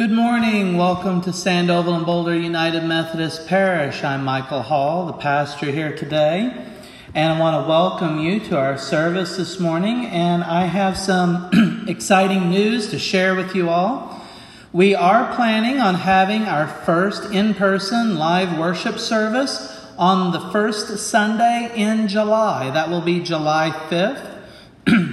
Good morning. Welcome to Sandoval and Boulder United Methodist Parish. I'm Michael Hall, the pastor here today, and I want to welcome you to our service this morning. And I have some exciting news to share with you all. We are planning on having our first in person live worship service on the first Sunday in July. That will be July 5th.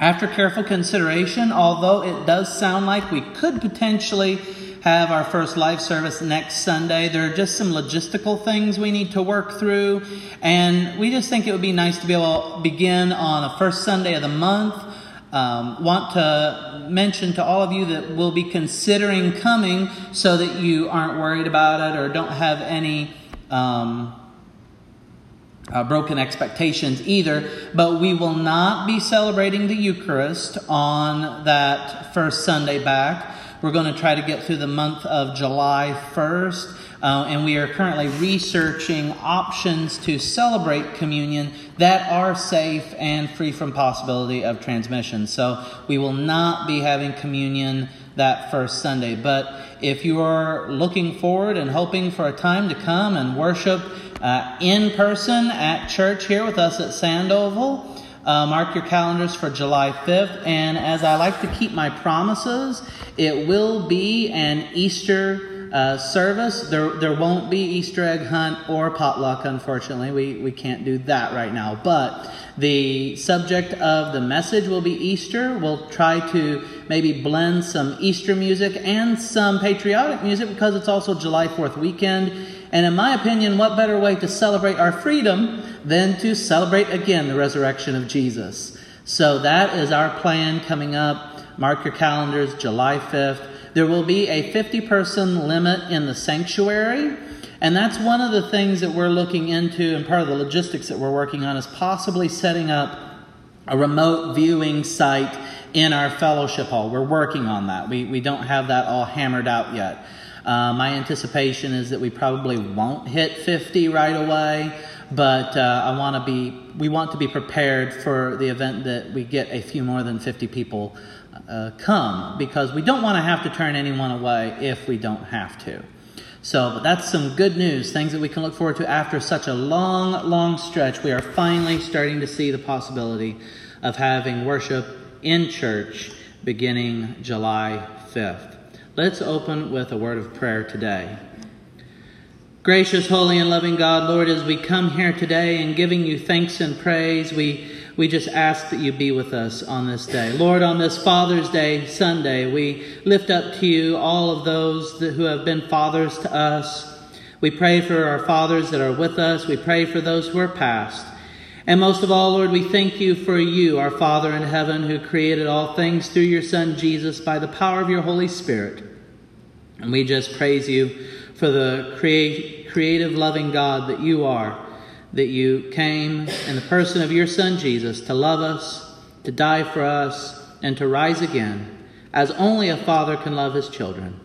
After careful consideration, although it does sound like we could potentially have our first live service next Sunday, there are just some logistical things we need to work through, and we just think it would be nice to be able to begin on the first Sunday of the month. Um, want to mention to all of you that we'll be considering coming so that you aren't worried about it or don't have any. Um, uh, broken expectations either, but we will not be celebrating the Eucharist on that first Sunday back. We're going to try to get through the month of July 1st, uh, and we are currently researching options to celebrate communion that are safe and free from possibility of transmission. So we will not be having communion that first Sunday. But if you are looking forward and hoping for a time to come and worship, uh, in person at church here with us at Sandoval. Uh, mark your calendars for July 5th. And as I like to keep my promises, it will be an Easter uh, service. There, there won't be Easter egg hunt or potluck, unfortunately. We, we can't do that right now. But the subject of the message will be Easter. We'll try to maybe blend some Easter music and some patriotic music because it's also July 4th weekend. And in my opinion, what better way to celebrate our freedom than to celebrate again the resurrection of Jesus? So that is our plan coming up. Mark your calendars, July 5th. There will be a 50 person limit in the sanctuary. And that's one of the things that we're looking into, and part of the logistics that we're working on is possibly setting up a remote viewing site in our fellowship hall. We're working on that. We, we don't have that all hammered out yet. Uh, my anticipation is that we probably won't hit 50 right away, but uh, I want to be we want to be prepared for the event that we get a few more than 50 people uh, come because we don't want to have to turn anyone away if we don't have to. So, but that's some good news, things that we can look forward to after such a long, long stretch. We are finally starting to see the possibility of having worship in church beginning July 5th. Let's open with a word of prayer today. Gracious, holy, and loving God, Lord, as we come here today and giving you thanks and praise, we, we just ask that you be with us on this day. Lord, on this Father's Day, Sunday, we lift up to you all of those that, who have been fathers to us. We pray for our fathers that are with us. We pray for those who are past. And most of all, Lord, we thank you for you, our Father in heaven, who created all things through your Son Jesus by the power of your Holy Spirit. And we just praise you for the create, creative, loving God that you are, that you came in the person of your Son Jesus to love us, to die for us, and to rise again, as only a father can love his children.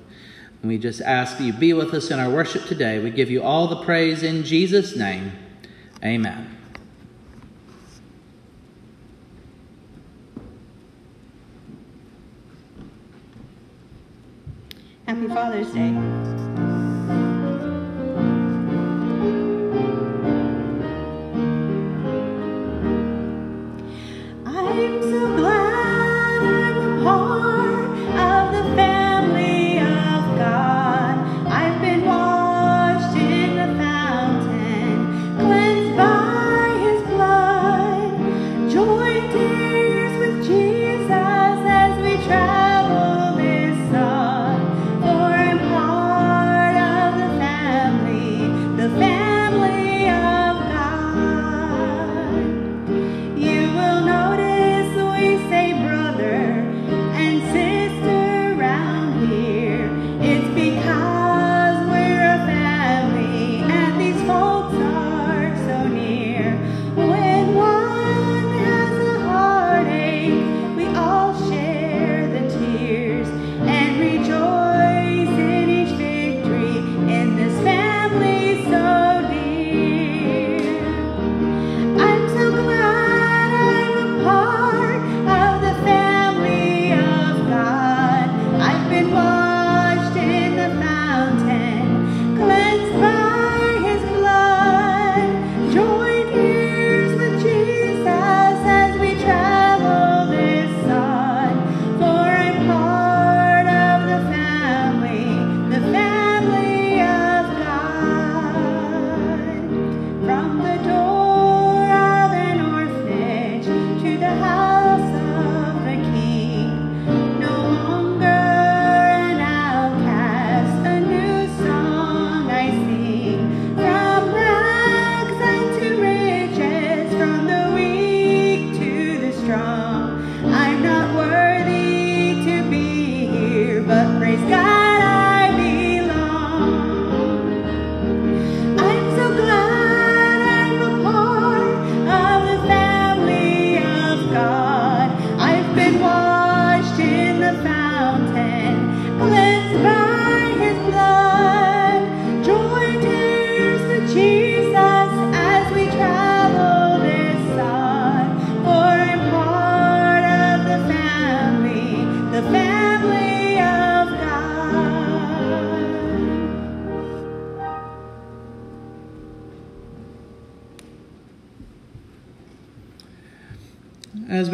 And we just ask that you be with us in our worship today. We give you all the praise in Jesus' name. Amen. Happy Father's Day. I'm so glad.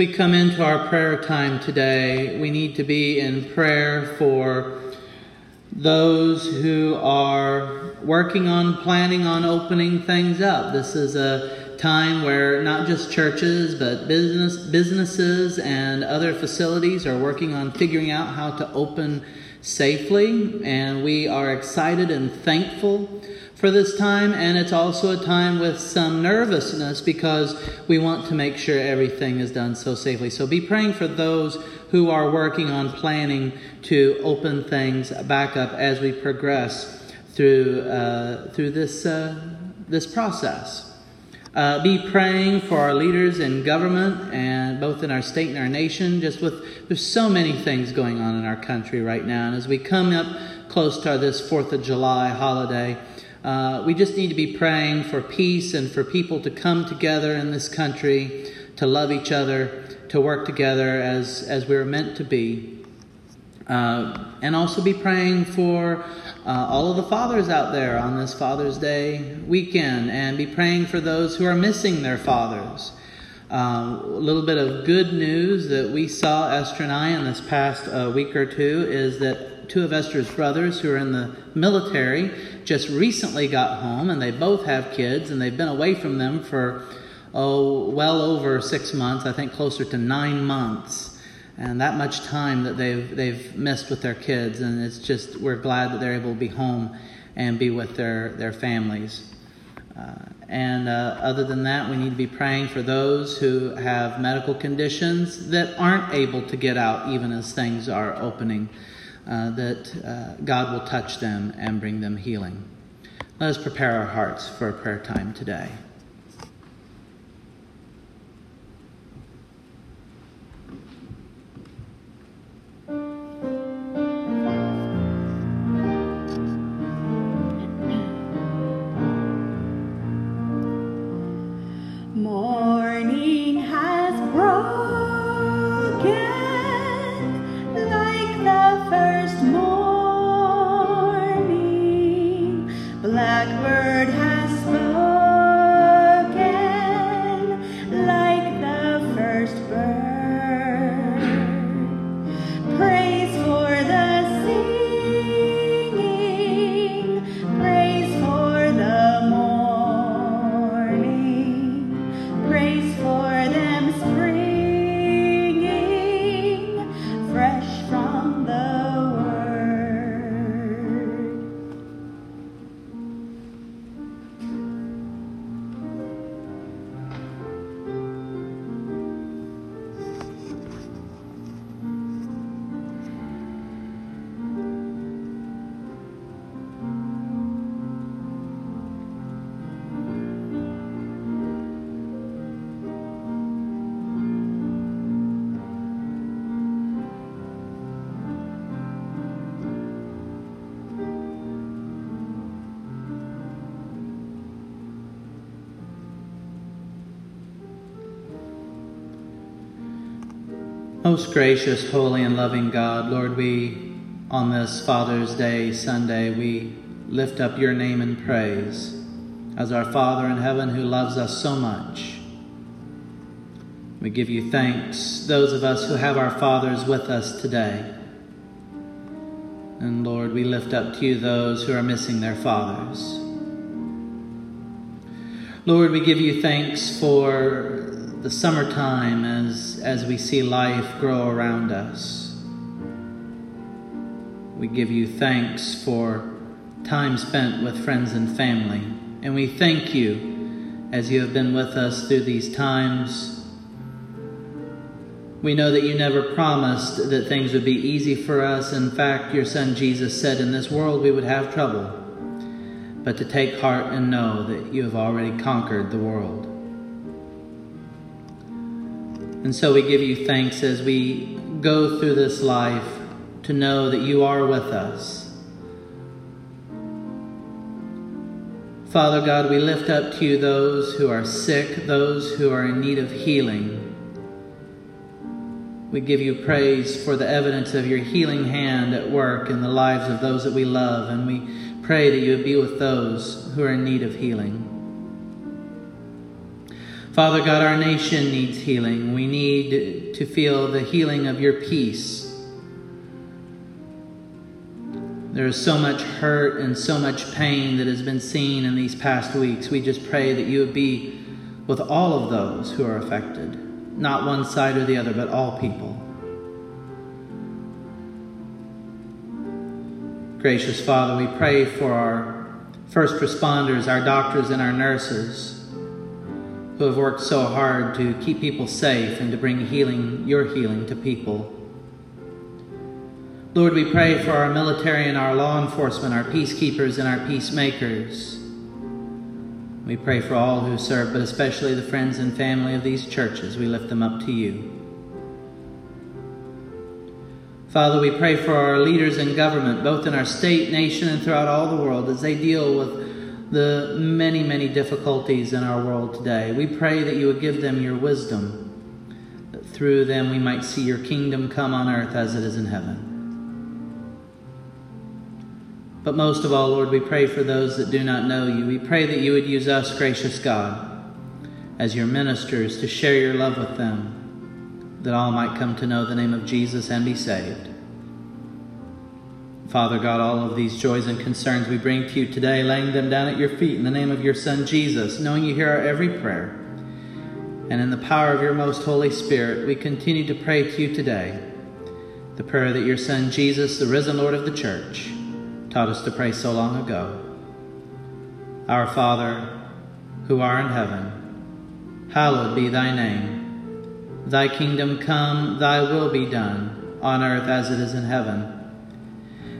We come into our prayer time today, we need to be in prayer for those who are working on planning on opening things up. This is a time where not just churches, but business businesses and other facilities are working on figuring out how to open safely, and we are excited and thankful for this time, and it's also a time with some nervousness because we want to make sure everything is done so safely. So be praying for those who are working on planning to open things back up as we progress through uh, through this uh, this process. Uh, be praying for our leaders in government and both in our state and our nation. Just with there's so many things going on in our country right now, and as we come up close to this Fourth of July holiday. Uh, we just need to be praying for peace and for people to come together in this country, to love each other, to work together as, as we're meant to be. Uh, and also be praying for uh, all of the fathers out there on this Father's Day weekend, and be praying for those who are missing their fathers. Uh, a little bit of good news that we saw Esther and I in this past uh, week or two is that two of Esther's brothers who are in the military just recently got home, and they both have kids, and they've been away from them for, oh, well over six months, I think closer to nine months. And that much time that they've, they've missed with their kids, and it's just, we're glad that they're able to be home and be with their, their families. Uh, and uh, other than that, we need to be praying for those who have medical conditions that aren't able to get out even as things are opening uh, that uh, God will touch them and bring them healing. Let us prepare our hearts for prayer time today. Most gracious, holy, and loving God, Lord, we, on this Father's Day, Sunday, we lift up your name in praise as our Father in heaven who loves us so much. We give you thanks, those of us who have our fathers with us today. And Lord, we lift up to you those who are missing their fathers. Lord, we give you thanks for the summertime as, as we see life grow around us. We give you thanks for time spent with friends and family. And we thank you as you have been with us through these times. We know that you never promised that things would be easy for us. In fact, your son Jesus said, In this world we would have trouble, but to take heart and know that you have already conquered the world. And so we give you thanks as we go through this life to know that you are with us. Father God, we lift up to you those who are sick, those who are in need of healing. We give you praise for the evidence of your healing hand at work in the lives of those that we love, and we pray that you would be with those who are in need of healing. Father God, our nation needs healing. We need to feel the healing of your peace. There is so much hurt and so much pain that has been seen in these past weeks. We just pray that you would be with all of those who are affected, not one side or the other, but all people. Gracious Father, we pray for our first responders, our doctors, and our nurses who have worked so hard to keep people safe and to bring healing, your healing, to people. Lord, we pray for our military and our law enforcement, our peacekeepers and our peacemakers. We pray for all who serve, but especially the friends and family of these churches. We lift them up to you. Father, we pray for our leaders in government, both in our state, nation, and throughout all the world, as they deal with the many, many difficulties in our world today. We pray that you would give them your wisdom, that through them we might see your kingdom come on earth as it is in heaven. But most of all, Lord, we pray for those that do not know you. We pray that you would use us, gracious God, as your ministers to share your love with them, that all might come to know the name of Jesus and be saved. Father God, all of these joys and concerns we bring to you today, laying them down at your feet in the name of your Son Jesus, knowing you hear our every prayer. And in the power of your most Holy Spirit, we continue to pray to you today the prayer that your Son Jesus, the risen Lord of the church, taught us to pray so long ago. Our Father, who art in heaven, hallowed be thy name. Thy kingdom come, thy will be done, on earth as it is in heaven.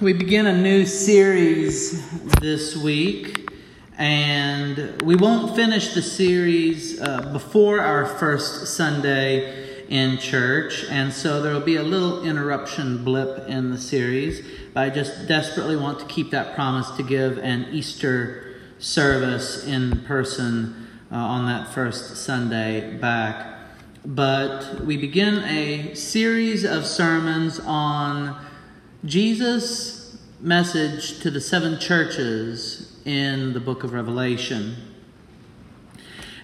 We begin a new series this week, and we won't finish the series uh, before our first Sunday in church, and so there will be a little interruption blip in the series. But I just desperately want to keep that promise to give an Easter service in person uh, on that first Sunday back. But we begin a series of sermons on Jesus' message to the seven churches in the book of Revelation.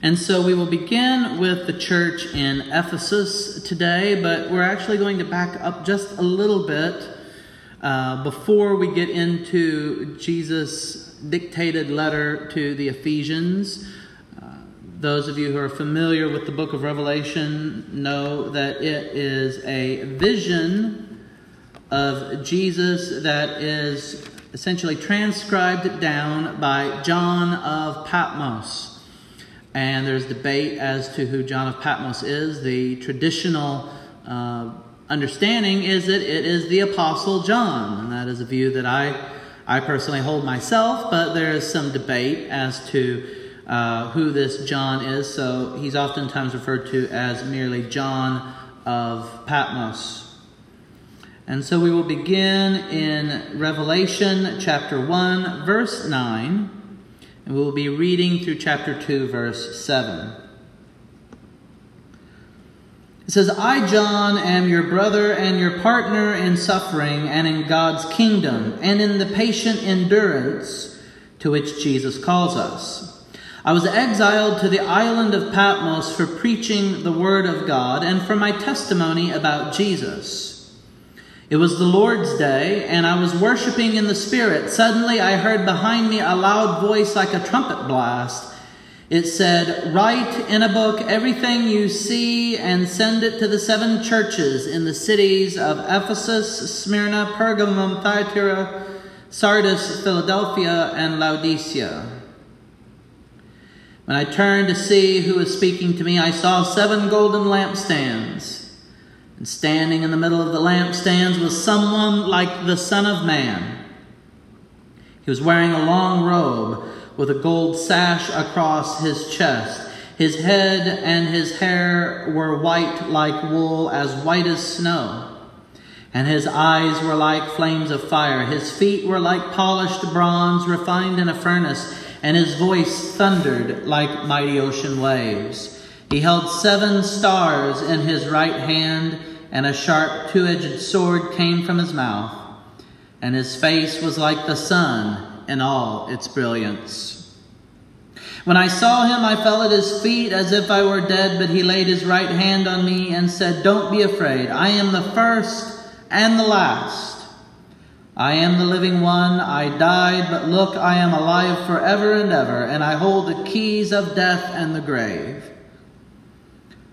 And so we will begin with the church in Ephesus today, but we're actually going to back up just a little bit uh, before we get into Jesus' dictated letter to the Ephesians. Uh, those of you who are familiar with the book of Revelation know that it is a vision of Jesus that is essentially transcribed down by John of Patmos. And there's debate as to who John of Patmos is. The traditional uh, understanding is that it is the Apostle John, and that is a view that I, I personally hold myself, but there is some debate as to uh, who this John is. So he's oftentimes referred to as merely John of Patmos. And so we will begin in Revelation chapter 1, verse 9, and we will be reading through chapter 2, verse 7. It says, I, John, am your brother and your partner in suffering and in God's kingdom and in the patient endurance to which Jesus calls us. I was exiled to the island of Patmos for preaching the word of God and for my testimony about Jesus. It was the Lord's day, and I was worshiping in the Spirit. Suddenly I heard behind me a loud voice like a trumpet blast. It said, Write in a book everything you see and send it to the seven churches in the cities of Ephesus, Smyrna, Pergamum, Thyatira, Sardis, Philadelphia, and Laodicea. When I turned to see who was speaking to me, I saw seven golden lampstands. And standing in the middle of the lampstands was someone like the Son of Man. He was wearing a long robe with a gold sash across his chest. His head and his hair were white like wool, as white as snow. And his eyes were like flames of fire. His feet were like polished bronze refined in a furnace, and his voice thundered like mighty ocean waves. He held seven stars in his right hand, and a sharp two edged sword came from his mouth, and his face was like the sun in all its brilliance. When I saw him, I fell at his feet as if I were dead, but he laid his right hand on me and said, Don't be afraid. I am the first and the last. I am the living one. I died, but look, I am alive forever and ever, and I hold the keys of death and the grave.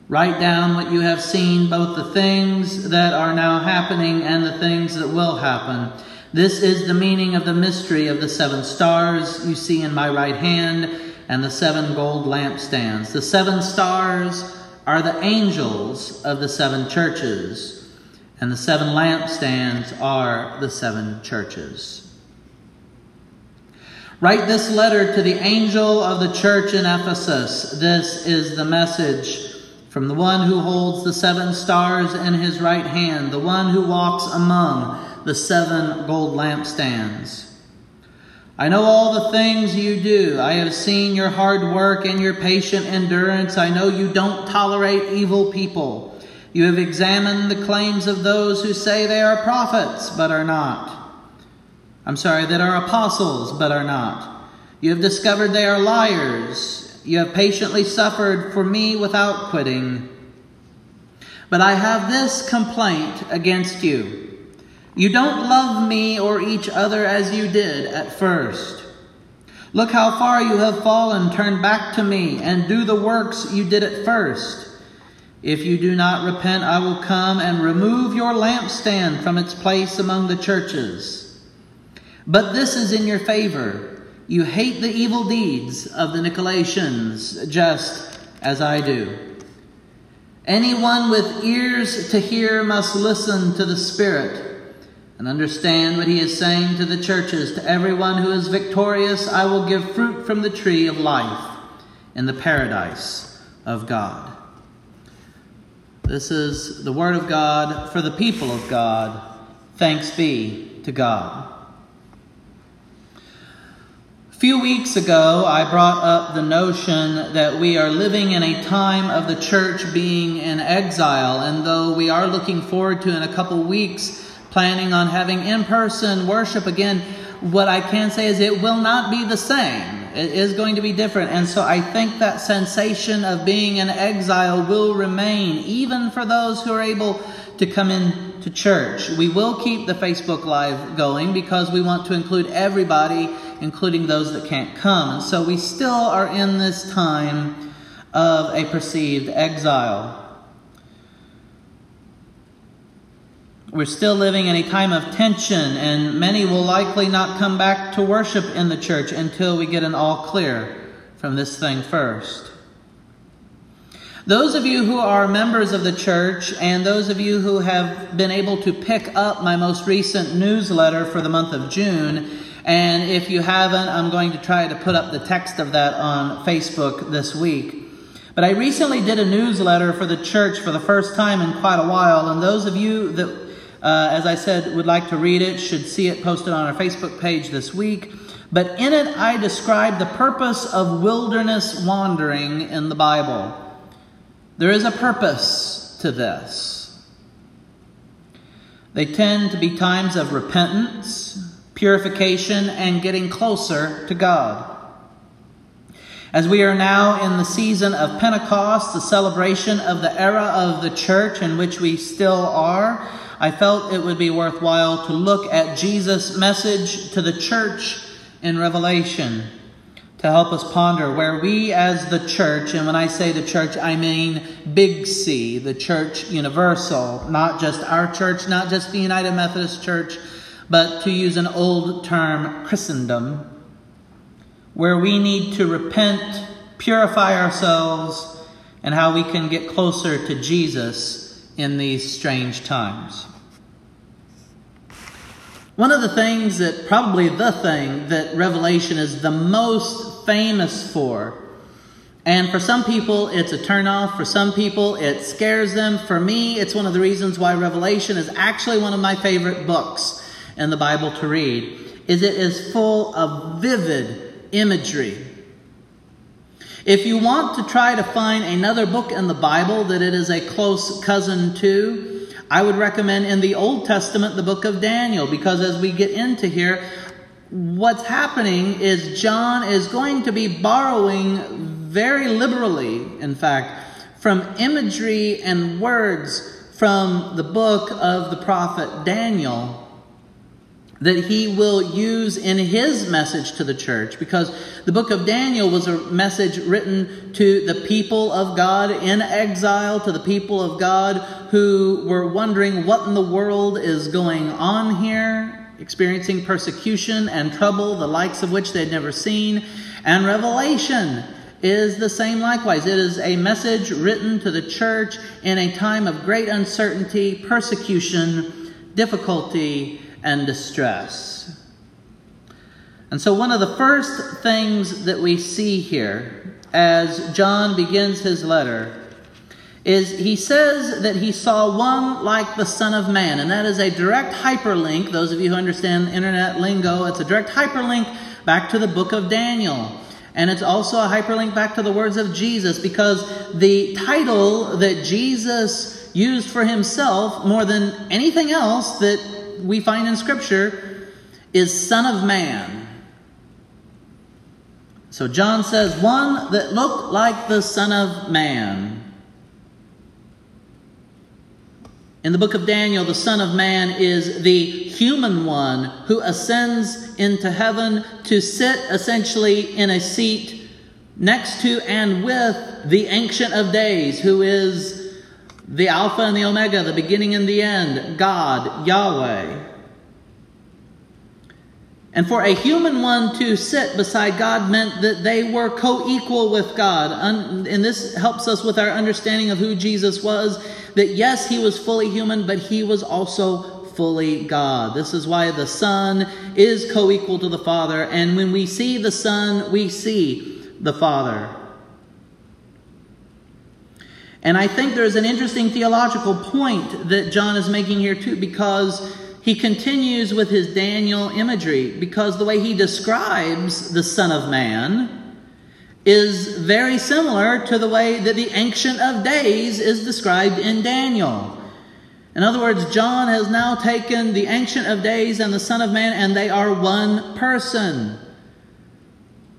Write down what you have seen, both the things that are now happening and the things that will happen. This is the meaning of the mystery of the seven stars you see in my right hand and the seven gold lampstands. The seven stars are the angels of the seven churches, and the seven lampstands are the seven churches. Write this letter to the angel of the church in Ephesus. This is the message from the one who holds the seven stars in his right hand, the one who walks among the seven gold lampstands. I know all the things you do. I have seen your hard work and your patient endurance. I know you don't tolerate evil people. You have examined the claims of those who say they are prophets, but are not. I'm sorry, that are apostles, but are not. You have discovered they are liars you have patiently suffered for me without quitting. But I have this complaint against you. You don't love me or each other as you did at first. Look how far you have fallen. Turn back to me and do the works you did at first. If you do not repent, I will come and remove your lampstand from its place among the churches. But this is in your favor you hate the evil deeds of the Nicolaitans, just as I do. Anyone with ears to hear must listen to the Spirit. and understand what he is saying to the churches. To everyone who is victorious, I will give fruit from the tree of life in the paradise of God. This is the word of God for the people of God. Thanks be to God. Few weeks ago, I brought up the notion that we are living in a time of the church being in exile, and though we are looking forward to in a couple weeks planning on having in person worship again, what I can say is it will not be the same. It is going to be different. And so I think that sensation of being in exile will remain, even for those who are able to come in to church. We will keep the Facebook Live going because we want to include everybody, including those that can't come. And so we still are in this time of a perceived exile. We're still living in a time of tension, and many will likely not come back to worship in the church until we get an all clear from this thing first. Those of you who are members of the church, and those of you who have been able to pick up my most recent newsletter for the month of June, and if you haven't, I'm going to try to put up the text of that on Facebook this week. But I recently did a newsletter for the church for the first time in quite a while, and those of you that uh, as I said, would like to read it, should see it posted on our Facebook page this week. But in it, I describe the purpose of wilderness wandering in the Bible. There is a purpose to this. They tend to be times of repentance, purification, and getting closer to God. As we are now in the season of Pentecost, the celebration of the era of the church in which we still are, I felt it would be worthwhile to look at Jesus' message to the church in Revelation to help us ponder where we as the church, and when I say the church, I mean Big C, the church universal, not just our church, not just the United Methodist Church, but to use an old term, Christendom, where we need to repent, purify ourselves, and how we can get closer to Jesus in these strange times. One of the things that, probably the thing that Revelation is the most famous for, and for some people it's a turnoff, for some people it scares them. For me, it's one of the reasons why Revelation is actually one of my favorite books in the Bible to read, is it is full of vivid imagery. If you want to try to find another book in the Bible that it is a close cousin to, I would recommend in the Old Testament the book of Daniel because as we get into here, what's happening is John is going to be borrowing very liberally, in fact, from imagery and words from the book of the prophet Daniel that he will use in his message to the church because the book of Daniel was a message written to the people of God in exile, to the people of God who were wondering what in the world is going on here, experiencing persecution and trouble, the likes of which they'd never seen. And Revelation is the same likewise. It is a message written to the church in a time of great uncertainty, persecution, difficulty, and distress. And so, one of the first things that we see here as John begins his letter is he says that he saw one like the Son of Man, and that is a direct hyperlink. Those of you who understand internet lingo, it's a direct hyperlink back to the book of Daniel. And it's also a hyperlink back to the words of Jesus because the title that Jesus used for himself more than anything else we find in Scripture is Son of Man. So John says, one that looked like the Son of Man. In the book of Daniel, the Son of Man is the human one who ascends into heaven to sit essentially in a seat next to and with the Ancient of Days, who is the Alpha and the Omega, the beginning and the end, God, Yahweh. And for a human one to sit beside God meant that they were co equal with God. And this helps us with our understanding of who Jesus was that yes, he was fully human, but he was also fully God. This is why the Son is co equal to the Father, and when we see the Son, we see the Father. And I think there's an interesting theological point that John is making here, too, because he continues with his Daniel imagery, because the way he describes the Son of Man is very similar to the way that the Ancient of Days is described in Daniel. In other words, John has now taken the Ancient of Days and the Son of Man, and they are one person.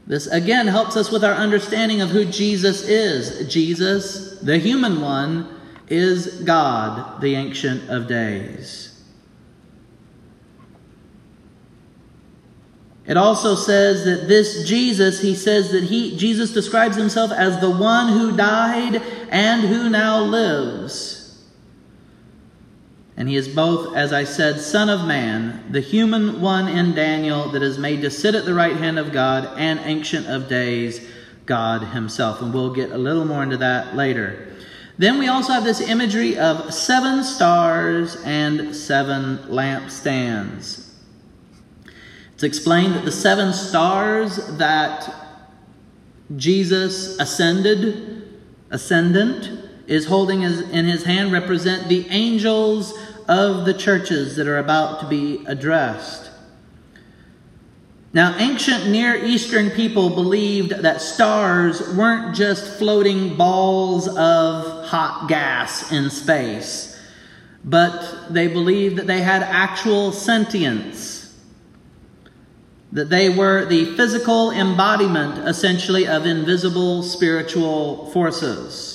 This again helps us with our understanding of who Jesus is. Jesus, the human one, is God, the Ancient of Days. It also says that this Jesus, he says that he, Jesus describes himself as the one who died and who now lives. And he is both, as I said, Son of Man, the human one in Daniel that is made to sit at the right hand of God, and Ancient of Days, God Himself. And we'll get a little more into that later. Then we also have this imagery of seven stars and seven lampstands. It's explained that the seven stars that Jesus ascended, ascendant, is holding in his hand represent the angels of the churches that are about to be addressed. Now, ancient Near Eastern people believed that stars weren't just floating balls of hot gas in space, but they believed that they had actual sentience that they were the physical embodiment, essentially, of invisible spiritual forces.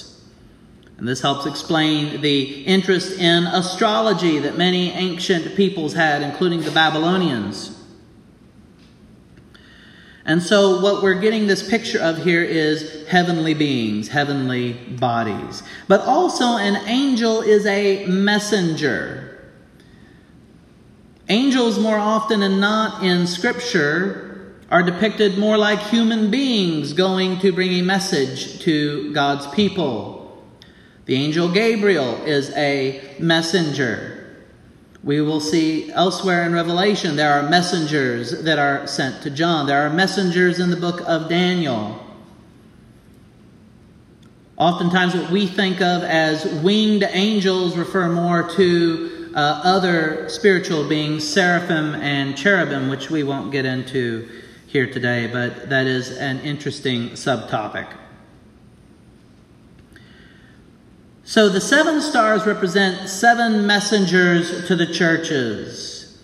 And this helps explain the interest in astrology that many ancient peoples had, including the Babylonians. And so, what we're getting this picture of here is heavenly beings, heavenly bodies. But also, an angel is a messenger. Angels, more often than not in Scripture, are depicted more like human beings going to bring a message to God's people. The angel Gabriel is a messenger. We will see elsewhere in Revelation there are messengers that are sent to John. There are messengers in the book of Daniel. Oftentimes, what we think of as winged angels refer more to uh, other spiritual beings, seraphim and cherubim, which we won't get into here today, but that is an interesting subtopic. So the seven stars represent seven messengers to the churches.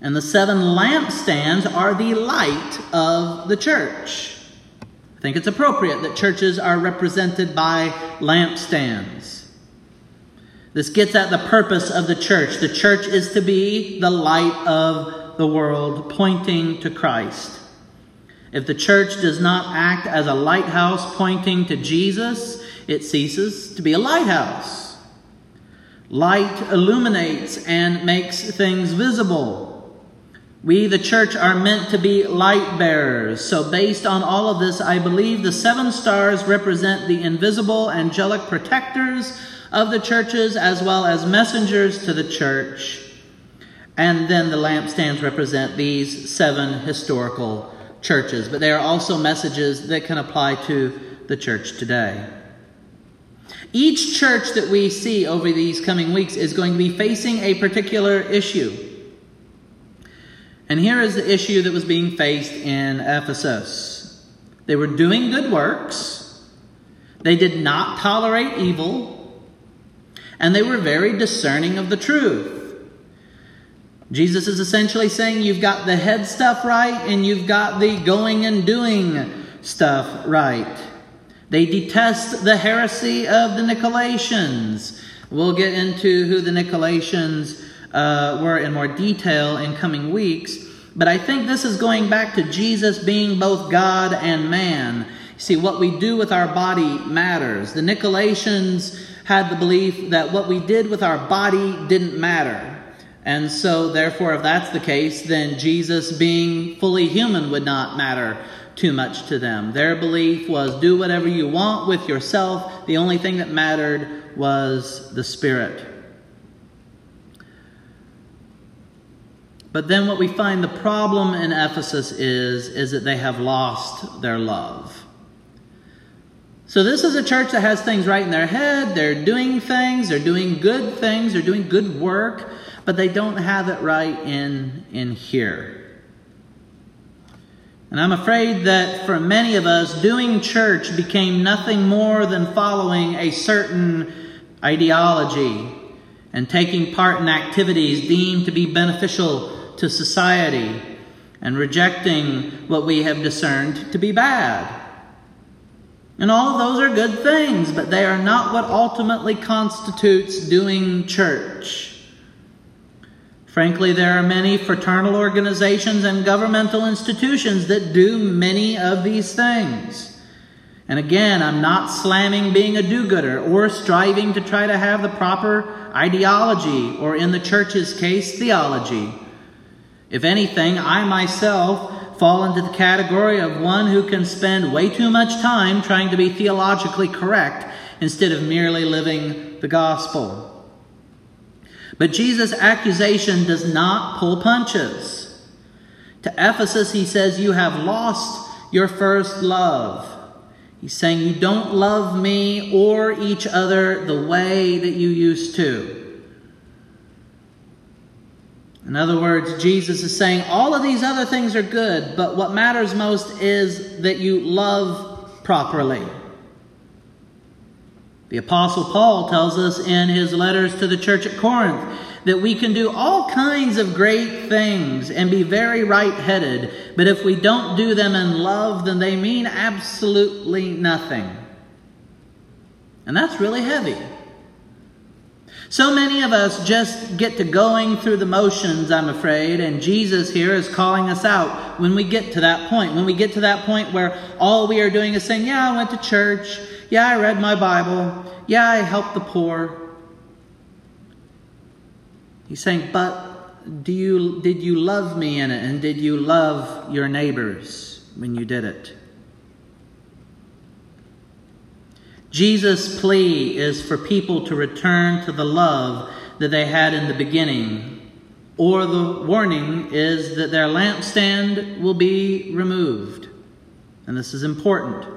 And the seven lampstands are the light of the church. I think it's appropriate that churches are represented by lampstands. This gets at the purpose of the church. The church is to be the light of the world, pointing to Christ. If the church does not act as a lighthouse pointing to Jesus, it ceases to be a lighthouse. Light illuminates and makes things visible. We, the church, are meant to be light bearers. So, based on all of this, I believe the seven stars represent the invisible angelic protectors of the churches as well as messengers to the church. And then the lampstands represent these seven historical churches, but they are also messages that can apply to the church today. Each church that we see over these coming weeks is going to be facing a particular issue. And here is the issue that was being faced in Ephesus. They were doing good works. They did not tolerate evil and they were very discerning of the truth. Jesus is essentially saying you've got the head stuff right and you've got the going and doing stuff right. They detest the heresy of the Nicolaitans. We'll get into who the Nicolaitans uh, were in more detail in coming weeks. But I think this is going back to Jesus being both God and man. See, what we do with our body matters. The Nicolaitans had the belief that what we did with our body didn't matter. And so, therefore, if that's the case, then Jesus being fully human would not matter too much to them. Their belief was do whatever you want with yourself. The only thing that mattered was the Spirit. But then what we find the problem in Ephesus is, is that they have lost their love. So this is a church that has things right in their head. They're doing things, they're doing good things, they're doing good work, but they don't have it right in, in here. And I'm afraid that for many of us, doing church became nothing more than following a certain ideology and taking part in activities deemed to be beneficial to society and rejecting what we have discerned to be bad. And all of those are good things, but they are not what ultimately constitutes doing church. Frankly, there are many fraternal organizations and governmental institutions that do many of these things. And again, I'm not slamming being a do gooder or striving to try to have the proper ideology or, in the church's case, theology. If anything, I myself fall into the category of one who can spend way too much time trying to be theologically correct instead of merely living the gospel. But Jesus' accusation does not pull punches. To Ephesus, he says, You have lost your first love. He's saying, You don't love me or each other the way that you used to. In other words, Jesus is saying, All of these other things are good, but what matters most is that you love properly. The Apostle Paul tells us in his letters to the church at Corinth that we can do all kinds of great things and be very right headed, but if we don't do them in love, then they mean absolutely nothing. And that's really heavy. So many of us just get to going through the motions, I'm afraid, and Jesus here is calling us out when we get to that point. When we get to that point where all we are doing is saying, Yeah, I went to church. Yeah, I read my Bible. Yeah, I helped the poor. He's saying, but do you, did you love me in it? And did you love your neighbors when you did it? Jesus' plea is for people to return to the love that they had in the beginning, or the warning is that their lampstand will be removed. And this is important.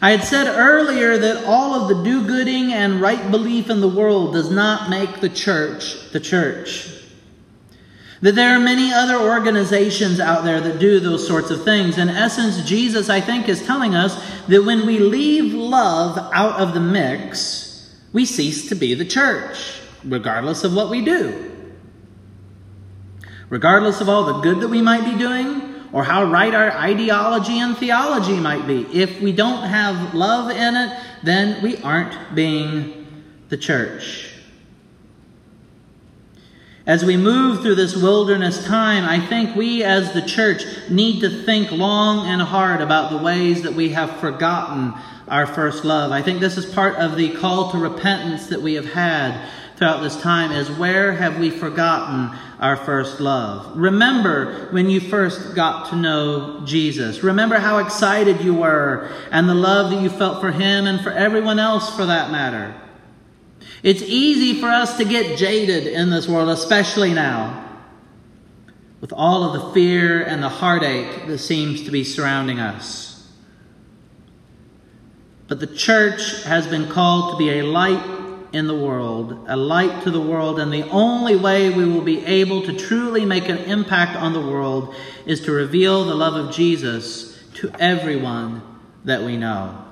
I had said earlier that all of the do gooding and right belief in the world does not make the church the church. That there are many other organizations out there that do those sorts of things. In essence, Jesus, I think, is telling us that when we leave love out of the mix, we cease to be the church, regardless of what we do. Regardless of all the good that we might be doing, or how right our ideology and theology might be. If we don't have love in it, then we aren't being the church. As we move through this wilderness time, I think we as the church need to think long and hard about the ways that we have forgotten our first love. I think this is part of the call to repentance that we have had throughout this time is where have we forgotten our first love? Remember when you first got to know Jesus. Remember how excited you were and the love that you felt for him and for everyone else for that matter. It's easy for us to get jaded in this world, especially now, with all of the fear and the heartache that seems to be surrounding us. But the church has been called to be a light in the world, a light to the world, and the only way we will be able to truly make an impact on the world is to reveal the love of Jesus to everyone that we know.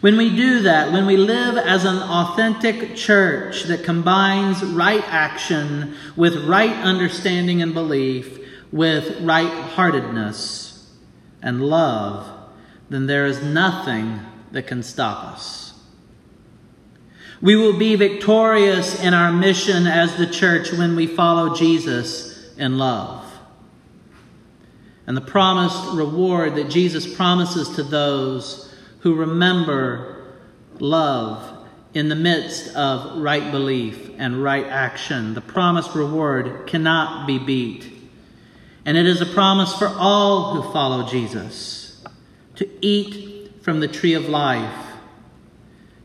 When we do that, when we live as an authentic church that combines right action with right understanding and belief, with right heartedness and love, then there is nothing that can stop us. We will be victorious in our mission as the church when we follow Jesus in love. And the promised reward that Jesus promises to those who remember love in the midst of right belief and right action. The promised reward cannot be beat. And it is a promise for all who follow Jesus to eat from the tree of life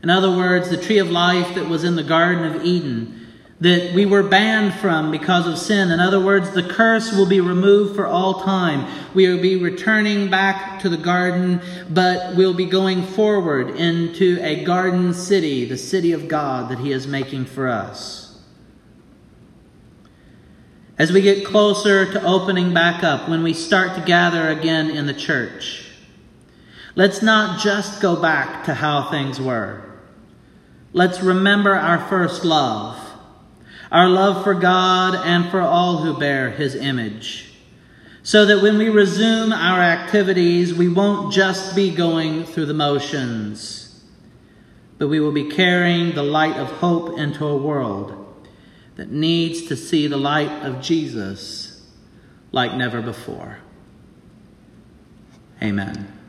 in other words, the tree of life that was in the Garden of Eden, that we were banned from because of sin. In other words, the curse will be removed for all time. We will be returning back to the garden, but we'll be going forward into a garden city, the city of God that He is making for us. As we get closer to opening back up, when we start to gather again in the church, let's not just go back to how things were. Let's remember our first love our love for God and for all who bear his image. So that when we resume our activities, we won't just be going through the motions, but we will be carrying the light of hope into a world that needs to see the light of Jesus like never before. Amen.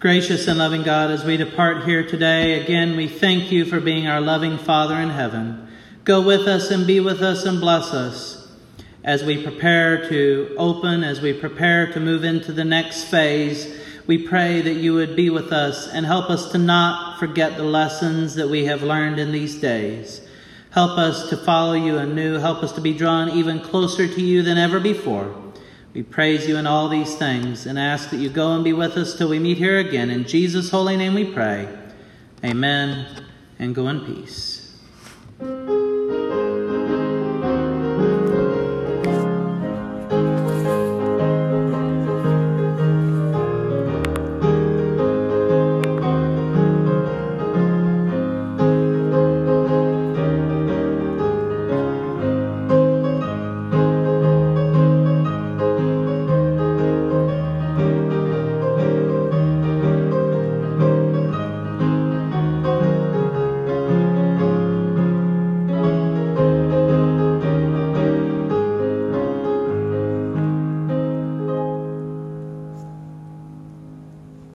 Gracious and loving God, as we depart here today, again we thank you for being our loving Father in heaven. Go with us and be with us and bless us as we prepare to open, as we prepare to move into the next phase. We pray that you would be with us and help us to not forget the lessons that we have learned in these days. Help us to follow you anew. Help us to be drawn even closer to you than ever before. We praise you in all these things and ask that you go and be with us till we meet here again. In Jesus' holy name we pray. Amen. And go in peace.